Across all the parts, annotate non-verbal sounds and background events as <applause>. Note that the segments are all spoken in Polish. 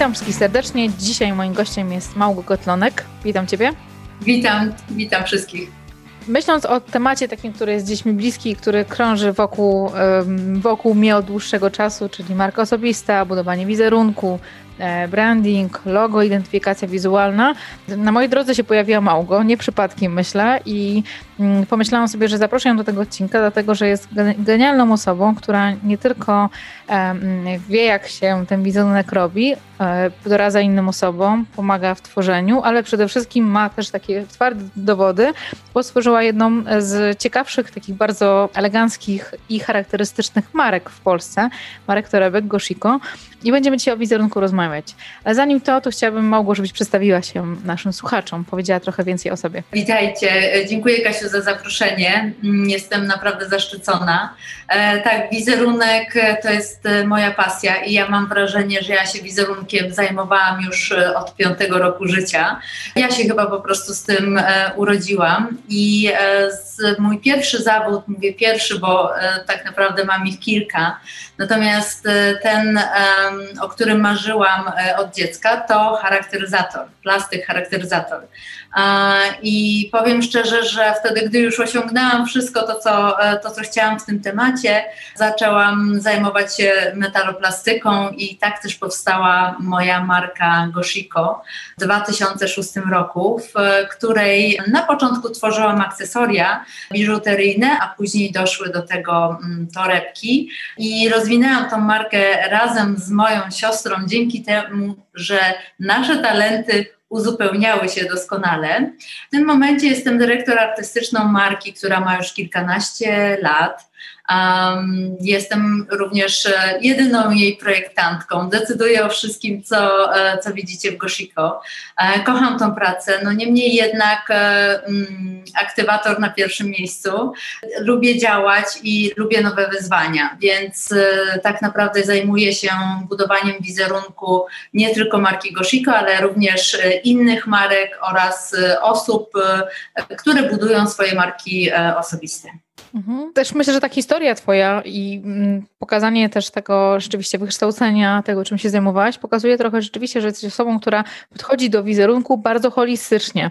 Witam wszystkich serdecznie. Dzisiaj moim gościem jest Małgo Gotlonek. Witam Ciebie. Witam, witam wszystkich. Myśląc o temacie takim, który jest gdzieś mi bliski, który krąży wokół, wokół mnie od dłuższego czasu, czyli marka osobista, budowanie wizerunku, branding, logo, identyfikacja wizualna. Na mojej drodze się pojawiła Małgo, nie przypadkiem myślę i mm, pomyślałam sobie, że zaproszę ją do tego odcinka, dlatego że jest genialną osobą, która nie tylko wie jak się ten wizerunek robi, e, doradza innym osobom, pomaga w tworzeniu, ale przede wszystkim ma też takie twarde dowody, bo stworzyła jedną z ciekawszych, takich bardzo eleganckich i charakterystycznych marek w Polsce, marek torebek Goshiko i będziemy dzisiaj o wizerunku rozmawiać. Ale zanim to, to chciałabym Małgo, żebyś przedstawiła się naszym słuchaczom, powiedziała trochę więcej o sobie. Witajcie, dziękuję Kasiu za zaproszenie, jestem naprawdę zaszczycona. E, tak, wizerunek to jest e, moja pasja i ja mam wrażenie, że ja się wizerunkiem zajmowałam już e, od piątego roku życia. Ja się chyba po prostu z tym urodziłam i z, mój pierwszy zawód, mówię pierwszy, bo tak naprawdę mam ich kilka, natomiast ten o którym marzyłam e, od dziecka, to charakteryzator, plastyk charakteryzator. I powiem szczerze, że wtedy, gdy już osiągnęłam wszystko to co, e, to, co chciałam w tym temacie, zaczęłam zajmować się metaloplastyką i tak też powstała moja marka Goshiko w 2006 roku, w której na początku tworzyłam akcesoria biżuteryjne, a później doszły do tego mm, torebki. I rozwinęłam tą markę razem z moją siostrą dzięki temu, że nasze talenty uzupełniały się doskonale. W tym momencie jestem dyrektor artystyczną marki, która ma już kilkanaście lat. Jestem również e, jedyną jej projektantką. Decyduję o wszystkim, co, e, co widzicie w Goshiko. E, kocham tą pracę, no niemniej jednak um, aktywator na pierwszym miejscu. Lubię działać i lubię nowe wyzwania, więc tak naprawdę zajmuję się budowaniem wizerunku nie tylko marki Goshiko, ale również innych marek oraz osób, które budują swoje marki osobiste. Mhm. Też myślę, że ta historia twoja i mm, pokazanie też tego rzeczywiście wykształcenia, tego czym się zajmowałaś, pokazuje trochę rzeczywiście, że jesteś osobą, która podchodzi do wizerunku bardzo holistycznie.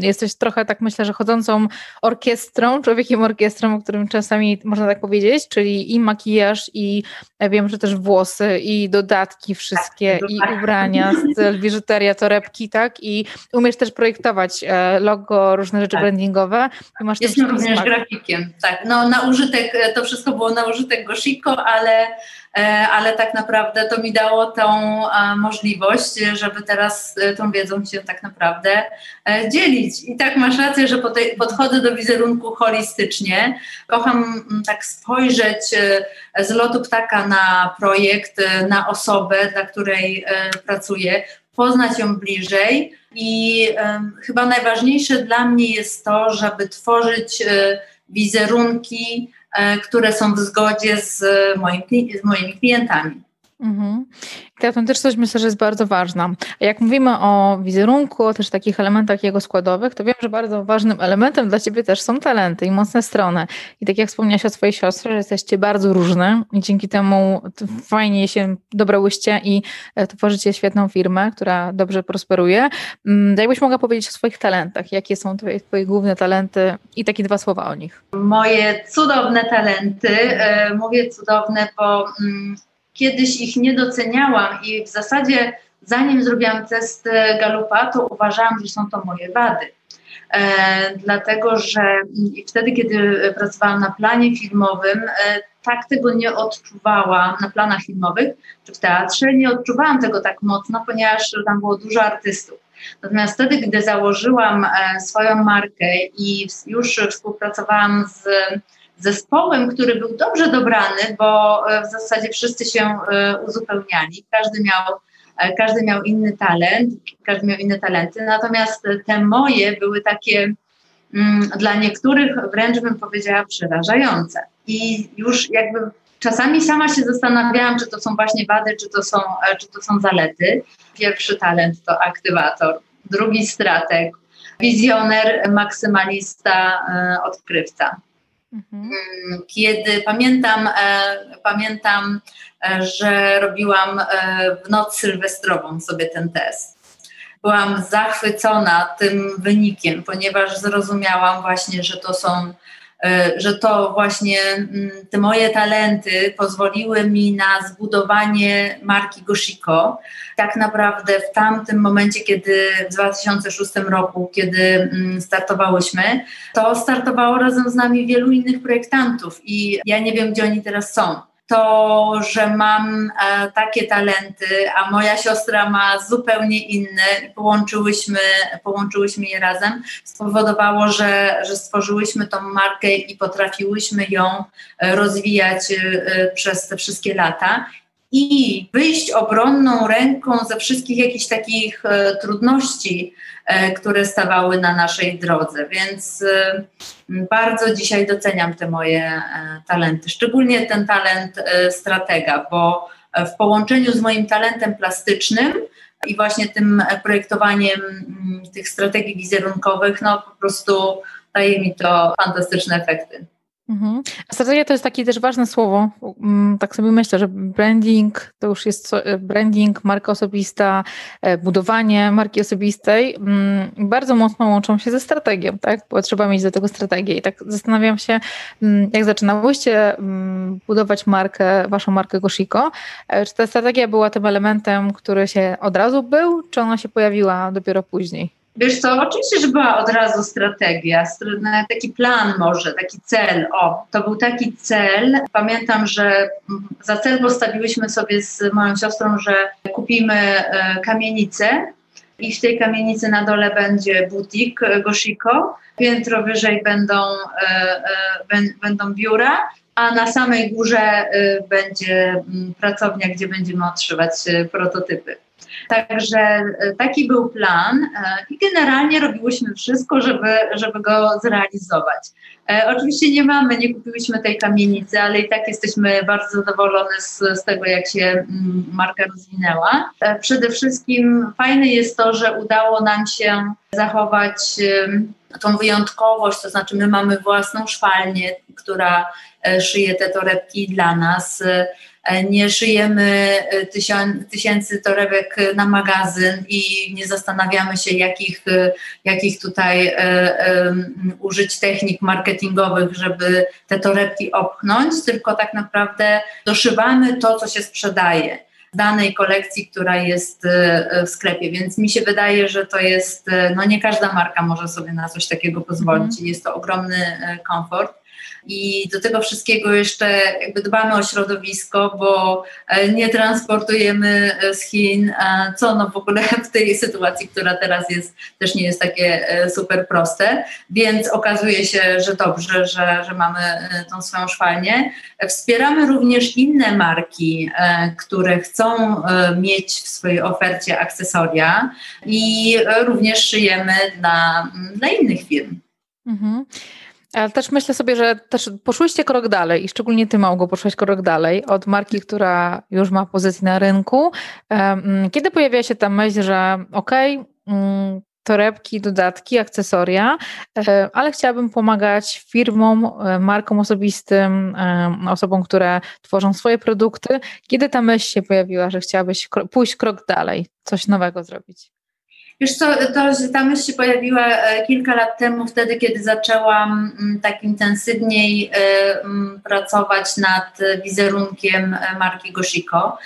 Jesteś trochę tak myślę, że chodzącą orkiestrą, człowiekiem orkiestrą, o którym czasami można tak powiedzieć, czyli i makijaż, i e, wiem, że też włosy, i dodatki wszystkie, tak, i ubrania, styl, <laughs> biżuteria, torebki, tak? I umiesz też projektować e, logo, różne rzeczy tak. brandingowe. I masz Jestem również tak. No na użytek, e, to wszystko było na użytek Goshiko, ale, e, ale tak naprawdę to mi dało tą możliwość, żeby teraz e, tą wiedzą się tak naprawdę dzielić. I tak masz rację, że podchodzę do wizerunku holistycznie. Kocham mm, tak spojrzeć z lotu ptaka na projekt, na osobę, dla której pracuję, poznać ją bliżej. I chyba najważniejsze dla mnie jest to, żeby tworzyć y, wizerunki, e, które są w zgodzie z, moim, z moimi klientami. Mhm. Ta autentyczność myślę, że jest bardzo ważna. Jak mówimy o wizerunku, o też takich elementach jego składowych, to wiem, że bardzo ważnym elementem dla Ciebie też są talenty i mocne strony. I tak jak wspomniałaś o swojej siostrze, że jesteście bardzo różne i dzięki temu fajnie się dobrałyście i e, tworzycie świetną firmę, która dobrze prosperuje. Mm, jakbyś mogła powiedzieć o swoich talentach? Jakie są Twoje, twoje główne talenty i takie dwa słowa o nich? Moje cudowne talenty, e, mówię cudowne, bo mm, kiedyś ich nie doceniałam i w zasadzie zanim zrobiłam test e, Galupa, to uważałam, że są to moje wady. E, dlatego, że wtedy, kiedy pracowałam na planie filmowym, e, tak tego nie odczuwałam na planach filmowych czy w teatrze, nie odczuwałam tego tak mocno, ponieważ tam było dużo artystów. Natomiast wtedy, gdy założyłam e, swoją markę i już współpracowałam z zespołem, który był dobrze dobrany, bo e, w zasadzie wszyscy się e, uzupełniali. Każdy miał, e, każdy miał inny talent, każdy miał inne talenty, natomiast te moje były takie mm, dla niektórych wręcz bym powiedziała przerażające. I już jakby czasami sama się zastanawiałam, czy to są właśnie wady, czy to są, czy to są zalety. Pierwszy talent to aktywator, drugi strateg, wizjoner, maksymalista, odkrywca. Mhm. Kiedy pamiętam, pamiętam, że robiłam w noc sylwestrową sobie ten test byłam zachwycona tym wynikiem, ponieważ zrozumiałam właśnie, że to są e, że to właśnie mm, te moje talenty pozwoliły mi na zbudowanie marki Goshiko. Tak naprawdę w tamtym momencie, kiedy w 2006 roku, kiedy mm, startowałyśmy, to startowało razem z nami wielu innych projektantów i ja nie wiem, gdzie oni teraz są to, że mam e, takie talenty, a moja siostra ma zupełnie inne i połączyłyśmy, połączyłyśmy je razem, spowodowało, że, że stworzyłyśmy tą markę i potrafiłyśmy ją e, rozwijać e, przez te wszystkie lata. I wyjść obronną ręką ze wszystkich jakichś takich trudności, które stawały na naszej drodze. Więc e, bardzo dzisiaj doceniam te moje e, talenty, szczególnie ten talent e, stratega, bo w połączeniu z moim talentem plastycznym i właśnie tym projektowaniem mm, tych strategii wizerunkowych, no po prostu daje mi to fantastyczne efekty. Mhm. Strategia to jest takie też ważne słowo. Mm, tak sobie myślę, że branding to już jest e, branding, marka osobista, e, budowanie marki osobistej mm, bardzo mocno łączą się ze strategią, tak? Bo trzeba mieć do tego strategię. I tak zastanawiam się, mm, jak zaczynałyście budować markę, waszą markę Goshiko, e, czy ta strategia była tym elementem, który się od razu był, czy ona się pojawiła dopiero później? Wiesz co, oczywiście, że była od razu strategia, taki plan może, taki cel. O, to był taki cel. Pamiętam, że za cel postawiłyśmy sobie z moją siostrą, że kupimy e, kamienicę i w tej kamienicy na dole będzie butik Goshiko, piętro wyżej będą, e, e, będą biura, a na samej górze będzie pracownia, gdzie będziemy otrzymać prototypy. Także e, taki był plan e, i generalnie robiłyśmy wszystko, żeby, żeby go zrealizować. E, oczywiście nie mamy, nie kupiłyśmy tej kamienicy, ale i tak jesteśmy bardzo zadowolone z, z tego, jak się mm, marka rozwinęła. Przede wszystkim fajne jest to, że udało nam się zachować tą wyjątkowość, to znaczy my mamy własną szwalnię, która szyje te torebki dla nas. E, nie szyjemy e, tysięcy torebek na magazyn i nie zastanawiamy się, jakich, e, jakich tutaj użyć technik marketingowych, żeby te torebki opchnąć, tylko tak naprawdę doszywamy to, co się sprzedaje danej kolekcji, która jest w sklepie, więc mi się wydaje, że to jest, no nie każda marka może sobie na coś takiego pozwolić mm. jest to ogromny komfort. I do tego wszystkiego jeszcze jakby dbamy o środowisko, bo e, nie transportujemy e, z Chin, co no w ogóle w tej sytuacji, która teraz jest, też nie jest takie e, super proste. Więc okazuje się, że dobrze, że, że mamy tą swoją szwalnię. Wspieramy również inne marki, które chcą mieć w swojej ofercie akcesoria i również szyjemy dla, dla innych firm. Mhm. Ale też myślę sobie, że też poszłyście krok dalej i szczególnie ty, Małgo, poszłaś krok dalej od marki, która już ma pozycję na rynku. Kiedy pojawia się ta myśl, że okej, okay, mm, torebki, dodatki, akcesoria, e, ale chciałabym pomagać firmom, e, markom osobistym, osobom, które tworzą swoje produkty. Kiedy ta myśl się pojawiła, że chciałabyś pójść krok dalej, coś nowego zrobić? Wiesz co, to, ta myśl się pojawiła e, kilka lat temu, wtedy, kiedy zaczęłam mm, tak intensywniej e, mm, pracować nad wizerunkiem e, marki Goshiko,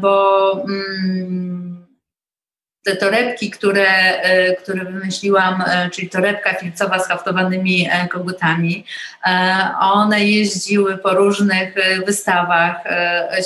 bo mm, te torebki, które, które wymyśliłam, czyli torebka filcowa z haftowanymi kogutami, one jeździły po różnych wystawach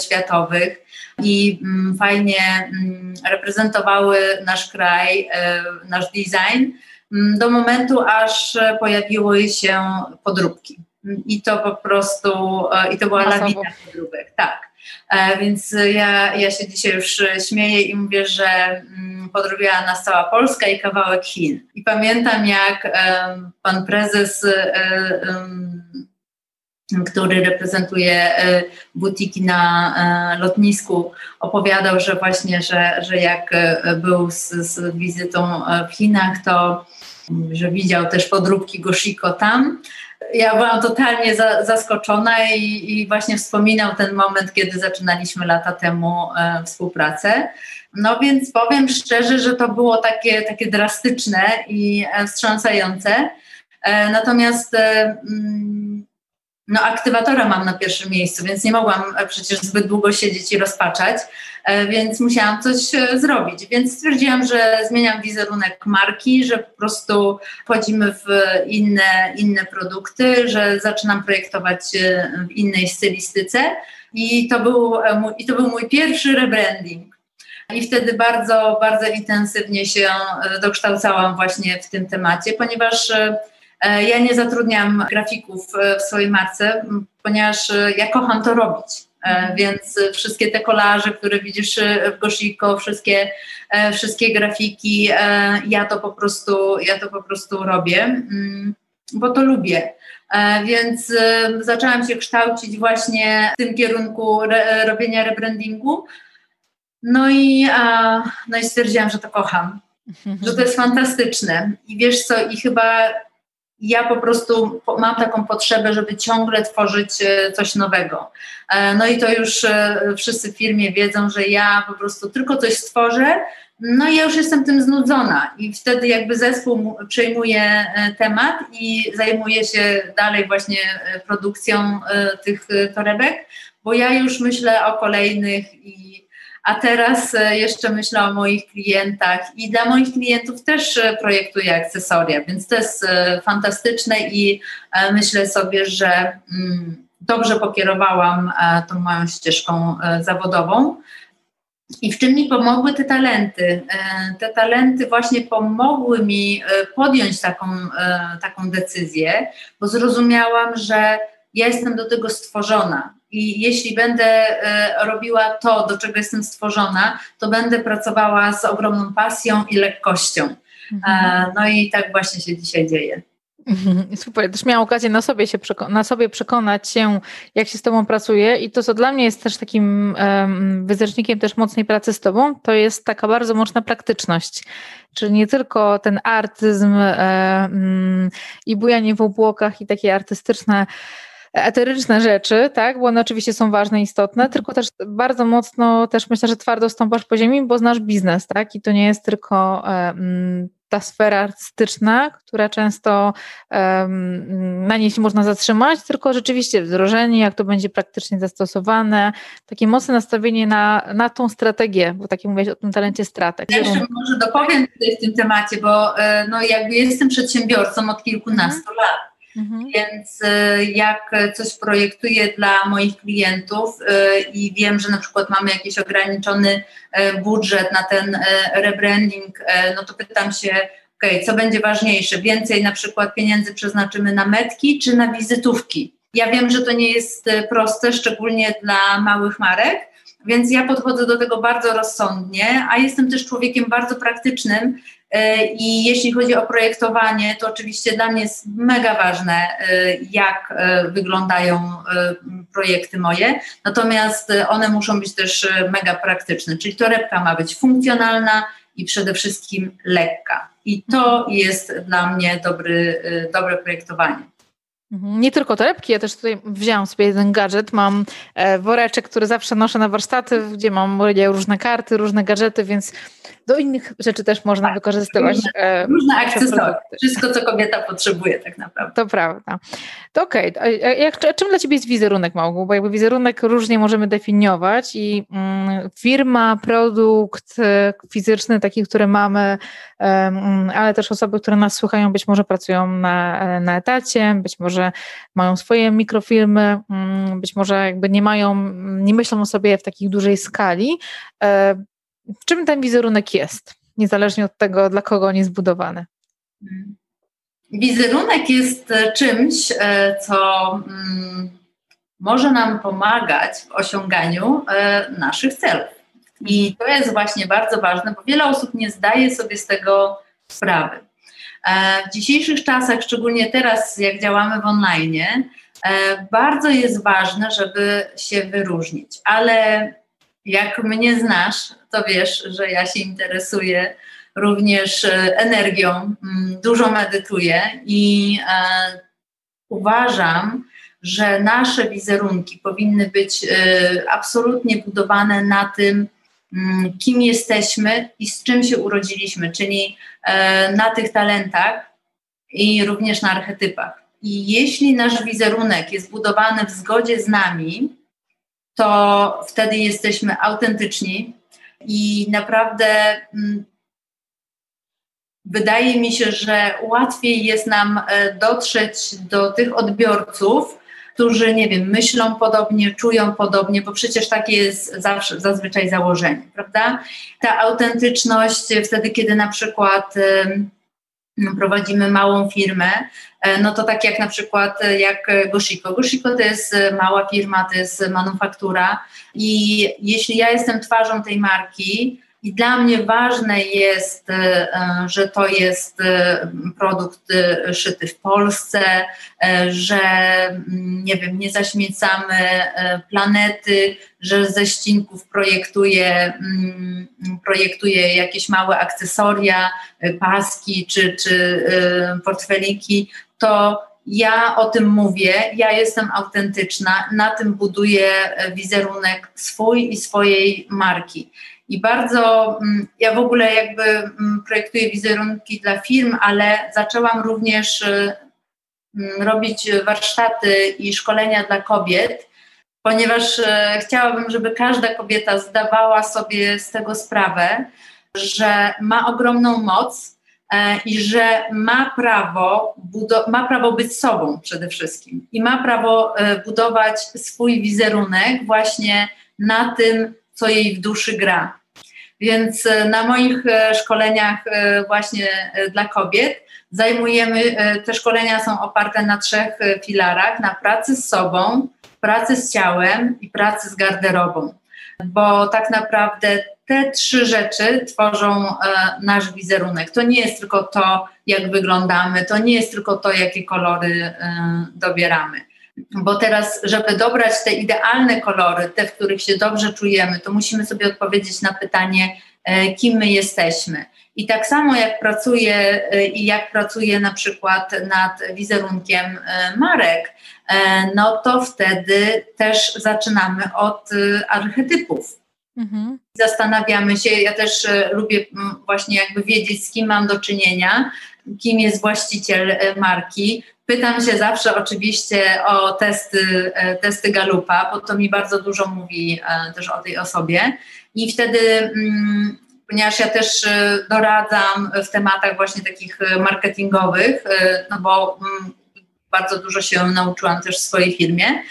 światowych i mm, fajnie mm, reprezentowały nasz kraj, e, nasz design mm, do momentu, aż pojawiły się podróbki. I to po prostu, e, i to była Masowo. lawina podróbek, tak. E, więc ja, ja się dzisiaj już śmieję i mówię, że podrobiła nas cała Polska i kawałek Chin. I pamiętam, jak pan prezes który reprezentuje e, butiki na e, lotnisku, opowiadał, że właśnie, że, że jak e, był z, z wizytą w Chinach, to że widział też podróbki Goshiko tam ja byłam totalnie za, zaskoczona i, i, właśnie wspominał ten moment, kiedy zaczynaliśmy lata temu współpracę. No więc powiem szczerze, że to było takie, takie drastyczne i wstrząsające. Natomiast mm, no, aktywatora mam na pierwszym miejscu, więc nie mogłam e, przecież zbyt długo siedzieć i rozpaczać, e, więc musiałam coś e, zrobić. Więc stwierdziłam, że zmieniam wizerunek marki, że po prostu wchodzimy w inne, inne produkty, że zaczynam projektować w innej stylistyce i to był, i to był mój pierwszy rebranding. I wtedy bardzo, bardzo intensywnie się dokształcałam właśnie w tym temacie, ponieważ ja nie zatrudniam grafików e, w swojej marce, ponieważ e, ja kocham to robić. Więc wszystkie te kolaże, które widzisz w Goshiko, wszystkie, wszystkie grafiki, ja to po prostu, ja to po prostu robię, mm, bo to lubię. Więc zaczęłam się kształcić właśnie w tym kierunku robienia rebrandingu. No i, no i stwierdziłam, że to kocham, że to jest fantastyczne. I wiesz co, i chyba ja po prostu mam taką potrzebę, żeby ciągle tworzyć e, coś nowego. E, no i to już e, wszyscy w firmie wiedzą, że ja po prostu tylko coś stworzę, no i ja już jestem tym znudzona i wtedy jakby zespół przejmuje temat i zajmuje się dalej właśnie produkcją tych torebek, bo ja już myślę o kolejnych i a teraz e, jeszcze myślę o moich klientach i dla moich klientów też e, projektuję akcesoria, więc to jest e, fantastyczne i myślę sobie, że mm, dobrze pokierowałam tą moją ścieżką zawodową. I w czym mi pomogły te talenty? Te talenty właśnie pomogły mi podjąć taką, taką decyzję, bo zrozumiałam, że ja jestem do tego stworzona. I jeśli będę e, robiła to, do czego jestem stworzona, to będę pracowała z ogromną pasją i lekkością. Mhm. E, no i tak właśnie się dzisiaj dzieje. Mhm. Super, też miałam okazję na sobie, się na sobie przekonać się, jak się z Tobą pracuje i to, co dla mnie jest też takim um, wyznacznikiem też mocnej pracy z Tobą, to jest taka bardzo mocna praktyczność. Czyli nie tylko ten artyzm um, i bujanie w obłokach i takie artystyczne eteryczne rzeczy, tak, bo one oczywiście są ważne i istotne, tylko też bardzo mocno też myślę, że twardo stąpasz po ziemi, bo znasz biznes, tak, i to nie jest tylko um, ta sfera artystyczna, która często um, na niej się można zatrzymać, tylko rzeczywiście wdrożenie, jak to będzie praktycznie zastosowane, takie mocne nastawienie na, na tą strategię, bo takie mówiłeś o tym talencie strateg. Ja jeszcze może dopowiem tutaj w tym temacie, bo e, no, jakby jestem przedsiębiorcą od kilkunastu mhm. lat Mhm. Więc y, jak coś projektuję dla moich klientów y, i wiem, że na przykład mamy jakiś ograniczony y, budżet na ten rebranding, no to pytam się, ok, co będzie ważniejsze? Więcej na przykład pieniędzy przeznaczymy na metki czy na wizytówki? Ja wiem, że to nie jest proste, szczególnie dla małych marek, więc ja podchodzę do tego bardzo rozsądnie, a jestem też człowiekiem bardzo praktycznym i jeśli chodzi o projektowanie, to oczywiście dla mnie jest mega ważne, e, jak e, wyglądają projekty moje, natomiast one muszą być też mega praktyczne, czyli torebka ma być funkcjonalna i przede wszystkim lekka. I to jest dla mnie dobry, dobre projektowanie. Mhm. Nie tylko torebki, ja też tutaj wzięłam sobie jeden gadżet. Mam e, woreczek, który zawsze noszę na warsztaty, gdzie mam różne karty, różne gadżety, więc do innych rzeczy też można tak, wykorzystywać. Różne, e, różne akcesoria. Wszystko, co kobieta potrzebuje tak naprawdę. To prawda. To okej. Okay. czym dla Ciebie jest wizerunek, Małgu? Bo jakby wizerunek różnie możemy definiować i mm, firma, produkt e, fizyczny, taki, który mamy, mm, ale też osoby, które nas słuchają, być może pracują na, na etacie, być może mają swoje mikrofirmy, mm, być może jakby nie mają, nie myślą o sobie w takiej dużej skali czym ten wizerunek jest, niezależnie od tego, dla kogo on jest zbudowany? Wizerunek jest e, czymś, e, co mm, może nam pomagać w osiąganiu e, naszych celów. I to jest właśnie bardzo ważne, bo wiele osób nie zdaje sobie z tego sprawy. W dzisiejszych czasach, szczególnie teraz, jak działamy w online, bardzo jest ważne, żeby się wyróżnić, ale jak mnie znasz, to wiesz, że ja się interesuję również e, energią, mm, dużo medytuję i e, uważam, że nasze wizerunki powinny być absolutnie budowane na tym, kim jesteśmy i z czym się urodziliśmy, czyli y, na tych talentach i również na archetypach. I jeśli nasz wizerunek jest budowany w zgodzie z nami, to wtedy jesteśmy autentyczni i naprawdę mm, wydaje mi się, że łatwiej jest nam e, dotrzeć do tych odbiorców, którzy, nie wiem, myślą podobnie, czują podobnie, bo przecież takie jest zawsze, zazwyczaj założenie, prawda? Ta autentyczność wtedy, kiedy na przykład prowadzimy małą firmę, e, no to tak jak na przykład e, jak Goshiko. Goshiko to jest mała firma, to jest manufaktura i jeśli ja jestem twarzą tej marki, i dla mnie ważne jest, e, że to jest e, produkt e, szyty w Polsce, że mm, nie wiem, nie zaśmiecamy planety, że ze ścinków projektuję, mm, projektuję jakieś małe akcesoria, paski czy, czy portfeliki, to ja o tym mówię, ja jestem autentyczna, na tym buduję wizerunek swój i swojej marki. I bardzo, mm, ja w ogóle jakby mm, projektuję wizerunki dla firm, ale zaczęłam również y, mm, robić warsztaty i szkolenia dla kobiet, ponieważ y, chciałabym, żeby każda kobieta zdawała sobie z tego sprawę, że ma ogromną moc e, i że ma prawo, ma prawo być sobą przede wszystkim i ma prawo e, budować swój wizerunek właśnie na tym, co jej w duszy gra. Więc e, na moich e, szkoleniach e, właśnie dla kobiet zajmujemy, te szkolenia są oparte na trzech filarach, na pracy z sobą, pracy z ciałem i pracy z garderobą. Bo tak naprawdę te trzy rzeczy tworzą nasz wizerunek. To nie jest tylko to, jak wyglądamy, to nie jest tylko to, jakie kolory dobieramy bo teraz, żeby dobrać te idealne kolory, te, w których się dobrze czujemy, to musimy sobie odpowiedzieć na pytanie, e, kim my jesteśmy. I tak samo jak pracuję e, i jak pracuję na przykład nad wizerunkiem e, marek, no to wtedy też zaczynamy od archetypów. Mhm. Zastanawiamy się, ja też lubię właśnie jakby wiedzieć, z kim mam do czynienia, kim jest właściciel marki, Pytam się zawsze oczywiście o testy, e, testy Galupa, bo to mi bardzo dużo mówi e, też o tej osobie. I wtedy, mm, ponieważ ja też e, doradzam w tematach właśnie takich marketingowych, no bo mm, bardzo dużo się nauczyłam też w swojej firmie.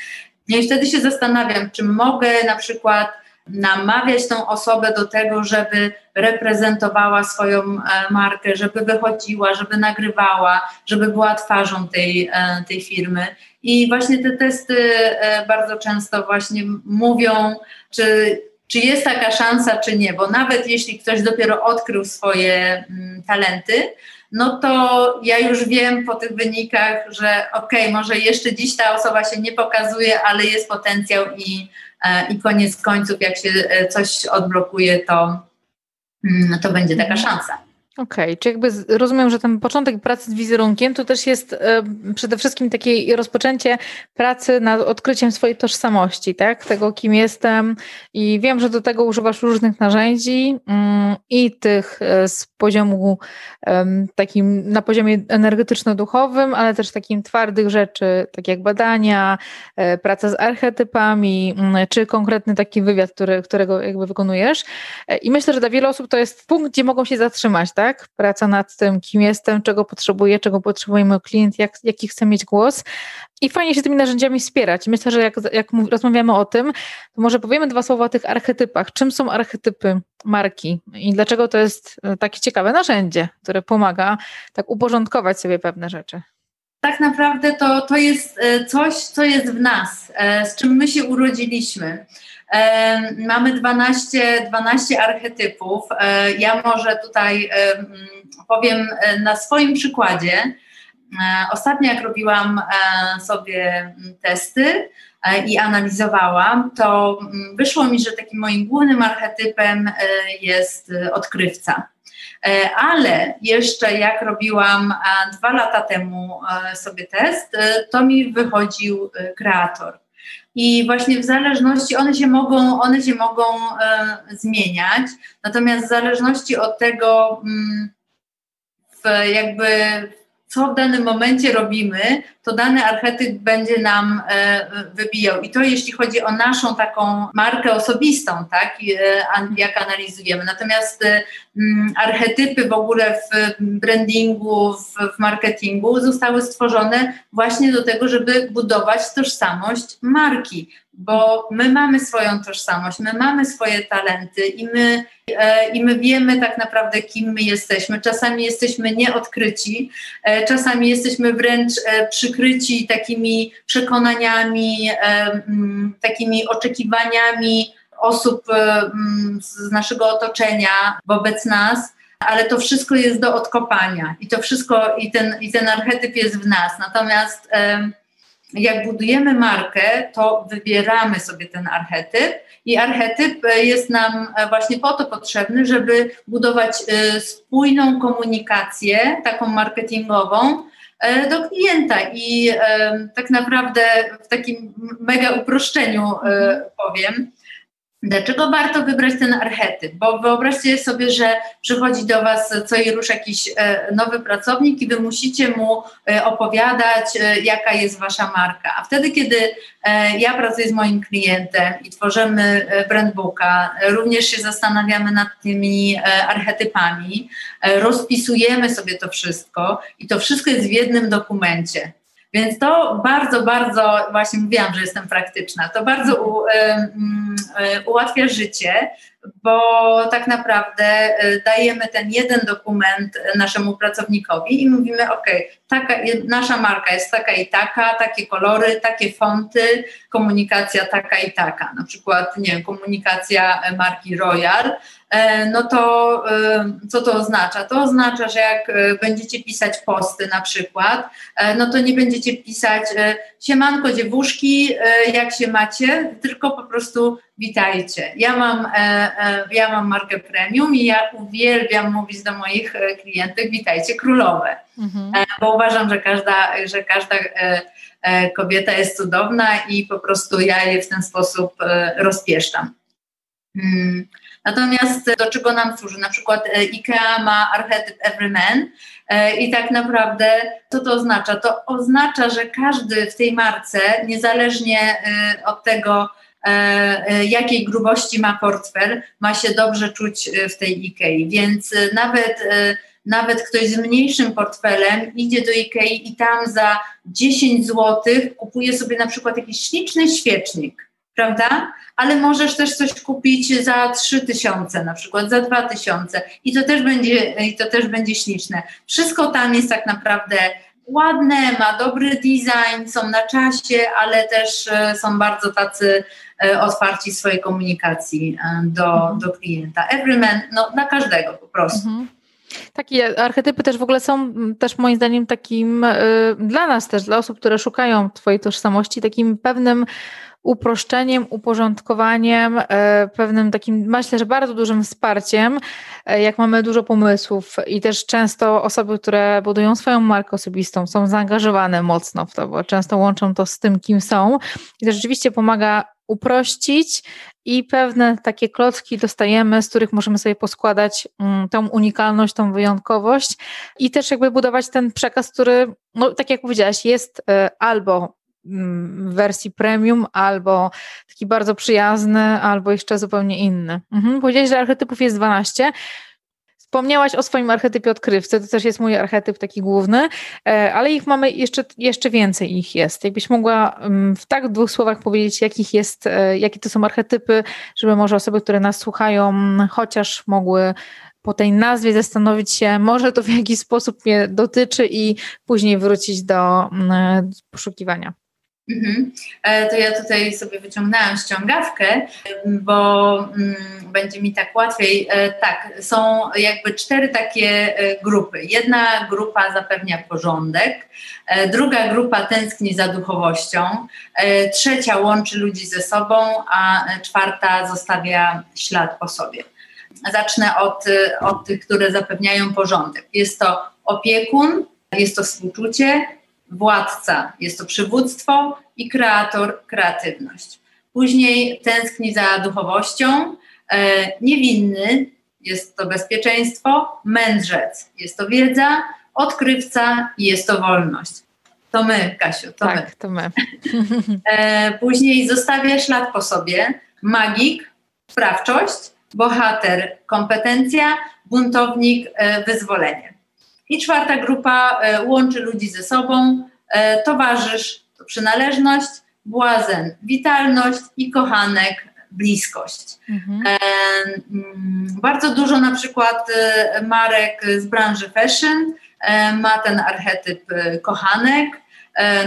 No I wtedy się zastanawiam, czy mogę na przykład namawiać tą osobę do tego, żeby reprezentowała swoją e, markę, żeby wychodziła, żeby nagrywała, żeby była twarzą tej, e, tej firmy. I właśnie te testy e, bardzo często właśnie mówią, czy, czy jest taka szansa, czy nie, bo nawet jeśli ktoś dopiero odkrył swoje mm, talenty, no to ja już wiem po tych wynikach, że okej, okay, może jeszcze dziś ta osoba się nie pokazuje, ale jest potencjał i i koniec końców, jak się e, coś odblokuje, to, mm, to będzie taka mhm. szansa. Okej, okay, czy jakby rozumiem, że ten początek pracy z wizerunkiem to też jest e, przede wszystkim takie rozpoczęcie pracy nad odkryciem swojej tożsamości, tak? Tego, kim jestem i wiem, że do tego używasz różnych narzędzi mm, i tych e, z poziomu e, takim na poziomie energetyczno-duchowym, ale też takim twardych rzeczy, tak jak badania, e, praca z archetypami, mm, czy konkretny taki wywiad, który, którego jakby wykonujesz. I myślę, że dla wielu osób to jest punkt, gdzie mogą się zatrzymać, tak? Tak? Praca nad tym, kim jestem, czego potrzebuję, czego potrzebuje mój klient, jak, jaki chce mieć głos. I fajnie się tymi narzędziami wspierać. Myślę, że jak, jak rozmawiamy o tym, to może powiemy dwa słowa o tych archetypach. Czym są archetypy marki i dlaczego to jest e, takie ciekawe narzędzie, które pomaga tak uporządkować sobie pewne rzeczy? Tak naprawdę to, to jest e, coś, co jest w nas, e, z czym my się urodziliśmy. Mamy 12, 12 archetypów. E, ja może tutaj powiem e, na swoim przykładzie. E, ostatnio, jak robiłam sobie testy i analizowałam, to wyszło mi, że takim moim głównym archetypem jest odkrywca. Ale jeszcze jak robiłam dwa lata temu sobie test, to mi wychodził kreator. I właśnie w zależności, one się mogą, one się mogą e, zmieniać, natomiast w zależności od tego, mm, w jakby co w danym momencie robimy, to dany archetyp będzie nam e, wybijał. I to jeśli chodzi o naszą taką markę osobistą, tak, e, jak analizujemy. Natomiast e, archetypy w ogóle w brandingu, w marketingu zostały stworzone właśnie do tego, żeby budować tożsamość marki bo my mamy swoją tożsamość, my mamy swoje talenty i my, e, i my wiemy tak naprawdę, kim my jesteśmy. Czasami jesteśmy nieodkryci, e, czasami jesteśmy wręcz e, przykryci takimi przekonaniami, e, m, takimi oczekiwaniami osób e, m, z naszego otoczenia wobec nas ale to wszystko jest do odkopania i to wszystko, i ten, i ten archetyp jest w nas. Natomiast e, jak budujemy markę, to wybieramy sobie ten archetyp i archetyp e, jest nam e, właśnie po to potrzebny, żeby budować e, spójną komunikację, taką marketingową, do klienta i tak naprawdę w takim mega uproszczeniu powiem, Dlaczego warto wybrać ten archetyp? Bo wyobraźcie sobie, że przychodzi do Was co i rusz jakiś e, nowy pracownik i Wy musicie mu e, opowiadać, e, jaka jest Wasza marka. A wtedy, kiedy ja pracuję z moim klientem i tworzymy brandbooka, również się zastanawiamy nad tymi archetypami, rozpisujemy sobie to wszystko i to wszystko jest w jednym dokumencie. Więc to bardzo, bardzo, właśnie mówiłam, że jestem praktyczna, to bardzo u, y, y, ułatwia życie, bo tak naprawdę y, dajemy ten jeden dokument naszemu pracownikowi i mówimy, ok, taka, nasza marka jest taka i taka, takie kolory, takie fonty, komunikacja taka i taka. Na przykład, nie komunikacja marki Royal, E, no to e, co to oznacza? To oznacza, że jak e, będziecie pisać posty na przykład, no to nie będziecie pisać siemanko dziewuszki, jak się macie, tylko po prostu witajcie. Ja mam, ja mam markę premium i ja uwielbiam mówić do moich klientek witajcie królowe, mhm. bo uważam, że każda, że każda kobieta jest cudowna i po prostu ja je w ten sposób rozpieszczam. Hmm. Natomiast do czego nam służy? Na przykład e, IKEA ma archetyp Everyman e, i tak naprawdę co to oznacza? To oznacza, że każdy w tej marce, niezależnie e, od tego, jakiej grubości ma portfel, ma się dobrze czuć w tej IKEA. Więc nawet nawet ktoś z mniejszym portfelem idzie do IKEA i tam za 10 zł kupuje sobie na przykład jakiś śliczny świecznik, prawda? ale możesz też coś kupić za 3000 na przykład, za 2000 i to też będzie, i to też będzie śliczne. Wszystko tam jest tak naprawdę ładne, ma dobry design, są na czasie, ale też e, są bardzo tacy e, otwarci swojej komunikacji e, do, mhm. do klienta. Everyman, no dla każdego po prostu. Mhm. Takie archetypy też w ogóle są też moim zdaniem takim dla nas też, dla osób, które szukają Twojej tożsamości, takim pewnym uproszczeniem, uporządkowaniem, e, pewnym takim, myślę, że bardzo dużym wsparciem, e, jak mamy dużo pomysłów i też często osoby, które budują swoją markę osobistą, są zaangażowane mocno w to, bo często łączą to z tym, kim są. I to rzeczywiście pomaga uprościć i pewne takie klocki dostajemy, z których możemy sobie poskładać mm, tą unikalność, tą wyjątkowość i też jakby budować ten przekaz, który, no tak jak powiedziałaś, jest e, albo w wersji premium, albo taki bardzo przyjazny, albo jeszcze zupełnie inny. Mhm. Powiedziałeś, że archetypów jest 12. Wspomniałaś o swoim archetypie odkrywcy, to też jest mój archetyp taki główny, e, ale ich mamy jeszcze, jeszcze więcej ich jest. Jakbyś mogła w tak dwóch słowach powiedzieć, jakich jest, e, jakie to są archetypy, żeby może osoby, które nas słuchają, chociaż mogły po tej nazwie zastanowić się, może to w jakiś sposób mnie dotyczy i później wrócić do poszukiwania. Mhm. E, to ja tutaj sobie wyciągnęłam ściągawkę, bo mm, będzie mi tak łatwiej. E, tak, są jakby cztery takie e, grupy. Jedna grupa zapewnia porządek, druga grupa tęskni za duchowością, trzecia łączy ludzi ze sobą, a czwarta zostawia ślad po sobie. zacznę od, od tych, które zapewniają porządek. Jest to opiekun, jest to współczucie, władca, jest to przywództwo i kreator, kreatywność. Później tęskni za duchowością, e, niewinny, jest to bezpieczeństwo, mędrzec, jest to wiedza, odkrywca i jest to wolność. To my, Kasiu, to tak, my. to my. E, później zostawia ślad po sobie, magik, sprawczość, bohater, kompetencja, buntownik, e, wyzwolenie. I czwarta grupa e, łączy ludzi ze sobą, e, towarzysz, to przynależność, błazen, witalność i kochanek, bliskość. Mhm. E, mm, bardzo dużo na przykład marek z branży fashion ma ten archetyp kochanek,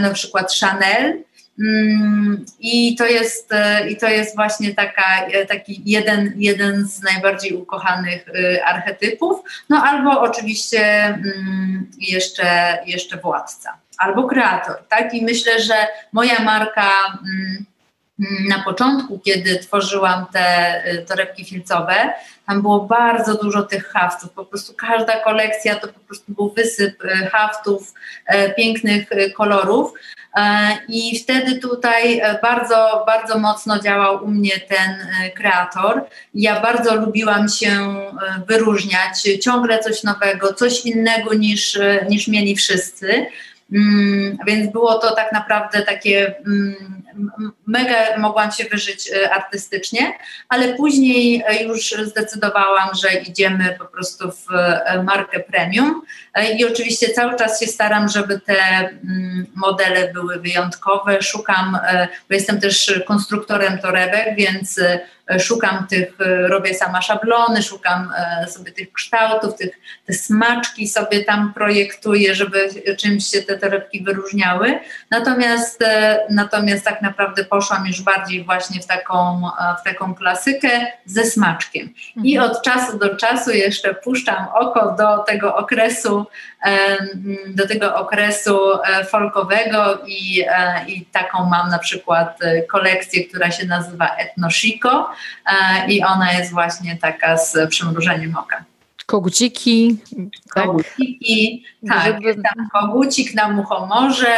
na przykład Chanel. Mm, I to jest, i to jest właśnie taka, taki jeden, jeden z najbardziej ukochanych archetypów. No albo oczywiście mm, jeszcze, jeszcze władca, albo kreator. Tak? I myślę, że moja marka na początku, kiedy tworzyłam te y, torebki filcowe, tam było bardzo dużo tych haftów. Po prostu każda kolekcja to po prostu był wysyp y, haftów, y, pięknych kolorów. I wtedy tutaj bardzo, bardzo mocno działał u mnie ten kreator. Ja bardzo lubiłam się wyróżniać, ciągle coś nowego, coś innego niż, niż mieli wszyscy. Mm, więc było to tak naprawdę takie mm, mega mogłam się wyżyć e, artystycznie, ale później e, już zdecydowałam, że idziemy po prostu w e, markę premium i oczywiście cały czas się staram, żeby te mm, modele były wyjątkowe. Szukam, bo jestem też konstruktorem torebek, więc szukam tych, robię sama szablony, szukam sobie tych kształtów, tych, te smaczki sobie tam projektuję, żeby czymś się te torebki wyróżniały. Natomiast, natomiast tak naprawdę poszłam już bardziej właśnie w taką, w taką klasykę ze smaczkiem. I mhm. od czasu do czasu jeszcze puszczam oko do tego okresu, do tego okresu e, folkowego i, e, i taką mam na przykład e, kolekcję, która się nazywa Etnoshiko i ona jest właśnie taka z przymrużeniem oka. Koguciki. Tak? Koguciki, tak. Żeby... Tam kogucik na muchomorze,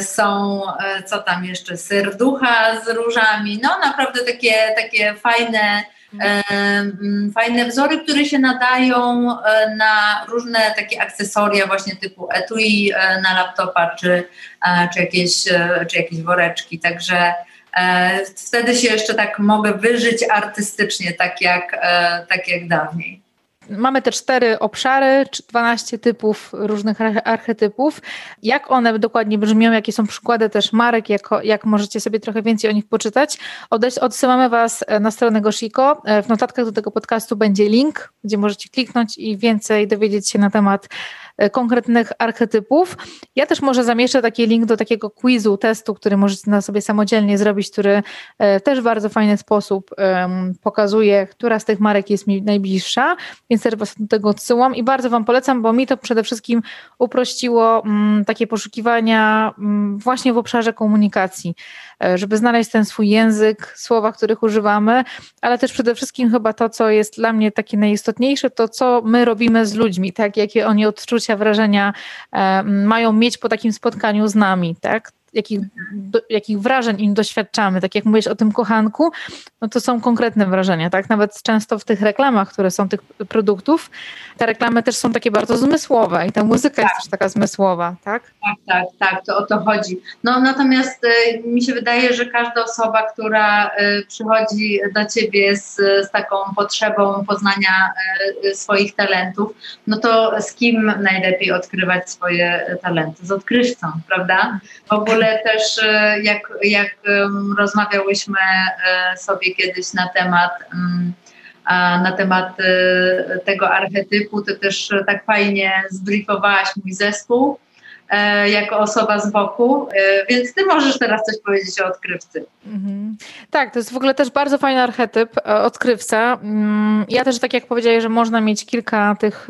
są, co tam jeszcze, serducha z różami, no naprawdę takie, takie fajne, fajne wzory, które się nadają na różne takie akcesoria właśnie typu etui na laptopa, czy, czy, jakieś, czy jakieś woreczki, także wtedy się jeszcze tak mogę wyżyć artystycznie, tak jak, tak jak dawniej. Mamy te cztery obszary, 12 typów różnych archetypów. Jak one dokładnie brzmią, jakie są przykłady też marek, jak, jak możecie sobie trochę więcej o nich poczytać. Odsyłamy Was na stronę Goshiko. W notatkach do tego podcastu będzie link, gdzie możecie kliknąć i więcej dowiedzieć się na temat E, konkretnych archetypów. Ja też może zamieszczę taki link do takiego quizu, testu, który możecie na sobie samodzielnie zrobić, który e, też w bardzo fajny sposób pokazuje, która z tych marek jest mi najbliższa, więc też Was do tego odsyłam i bardzo Wam polecam, bo mi to przede wszystkim uprościło mm, takie poszukiwania mm, właśnie w obszarze komunikacji. E, żeby znaleźć ten swój język, słowa, których używamy, ale też przede wszystkim chyba to, co jest dla mnie takie najistotniejsze, to co my robimy z ludźmi, tak? Jakie oni odczucia, wrażenia e, mają mieć po takim spotkaniu z nami, tak? jakich, do, jakich wrażeń im doświadczamy, tak jak mówisz o tym kochanku, no to są konkretne wrażenia, tak? Nawet często w tych reklamach, które są tych produktów, te reklamy też są takie bardzo zmysłowe i ta muzyka tak. jest też taka zmysłowa, tak? Tak, tak, tak, to o to chodzi. No natomiast y, mi się wydaje, że każda osoba, która y, przychodzi do ciebie z, z taką potrzebą poznania y, swoich talentów, no to z kim najlepiej odkrywać swoje talenty? Z odkrywcą, prawda? W ogóle <laughs> też jak, jak rozmawiałyśmy sobie kiedyś na temat na temat tego archetypu, to też tak fajnie zbriefowałaś mój zespół jako osoba z boku, więc ty możesz teraz coś powiedzieć o odkrywcy. Mhm. Tak, to jest w ogóle też bardzo fajny archetyp, odkrywca. Mm, ja też tak jak powiedziałeś, że można mieć kilka tych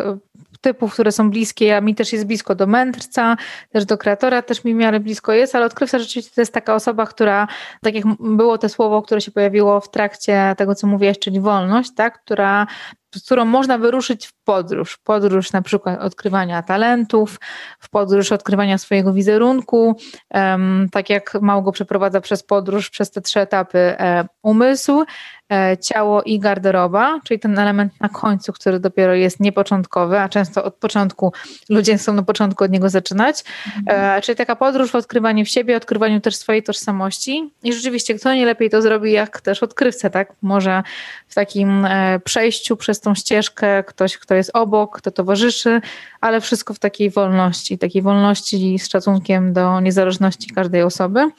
typów, które są bliskie, a mi też jest blisko do mędrca, też do kreatora, też mi w miarę blisko jest, ale odkrywca rzeczywiście to jest taka osoba, która, tak jak było to słowo, które się pojawiło w trakcie tego, co mówiłaś, czyli wolność, tak, która z którą można wyruszyć w podróż. Podróż na przykład odkrywania talentów, w podróż odkrywania swojego wizerunku, tak jak Małgo przeprowadza przez podróż, przez te trzy etapy e, umysł, ciało i garderoba, czyli ten element na końcu, który dopiero jest niepoczątkowy, a często od początku ludzie chcą na początku od niego zaczynać. Mhm. E, czyli taka podróż w odkrywaniu w siebie, odkrywaniu też swojej tożsamości. I rzeczywiście, kto nie lepiej to zrobi, jak też odkrywca, tak? Może w takim e, przejściu przez tą ścieżkę ktoś, kto jest obok, kto towarzyszy, ale wszystko w takiej wolności, takiej wolności z szacunkiem do niezależności każdej osoby.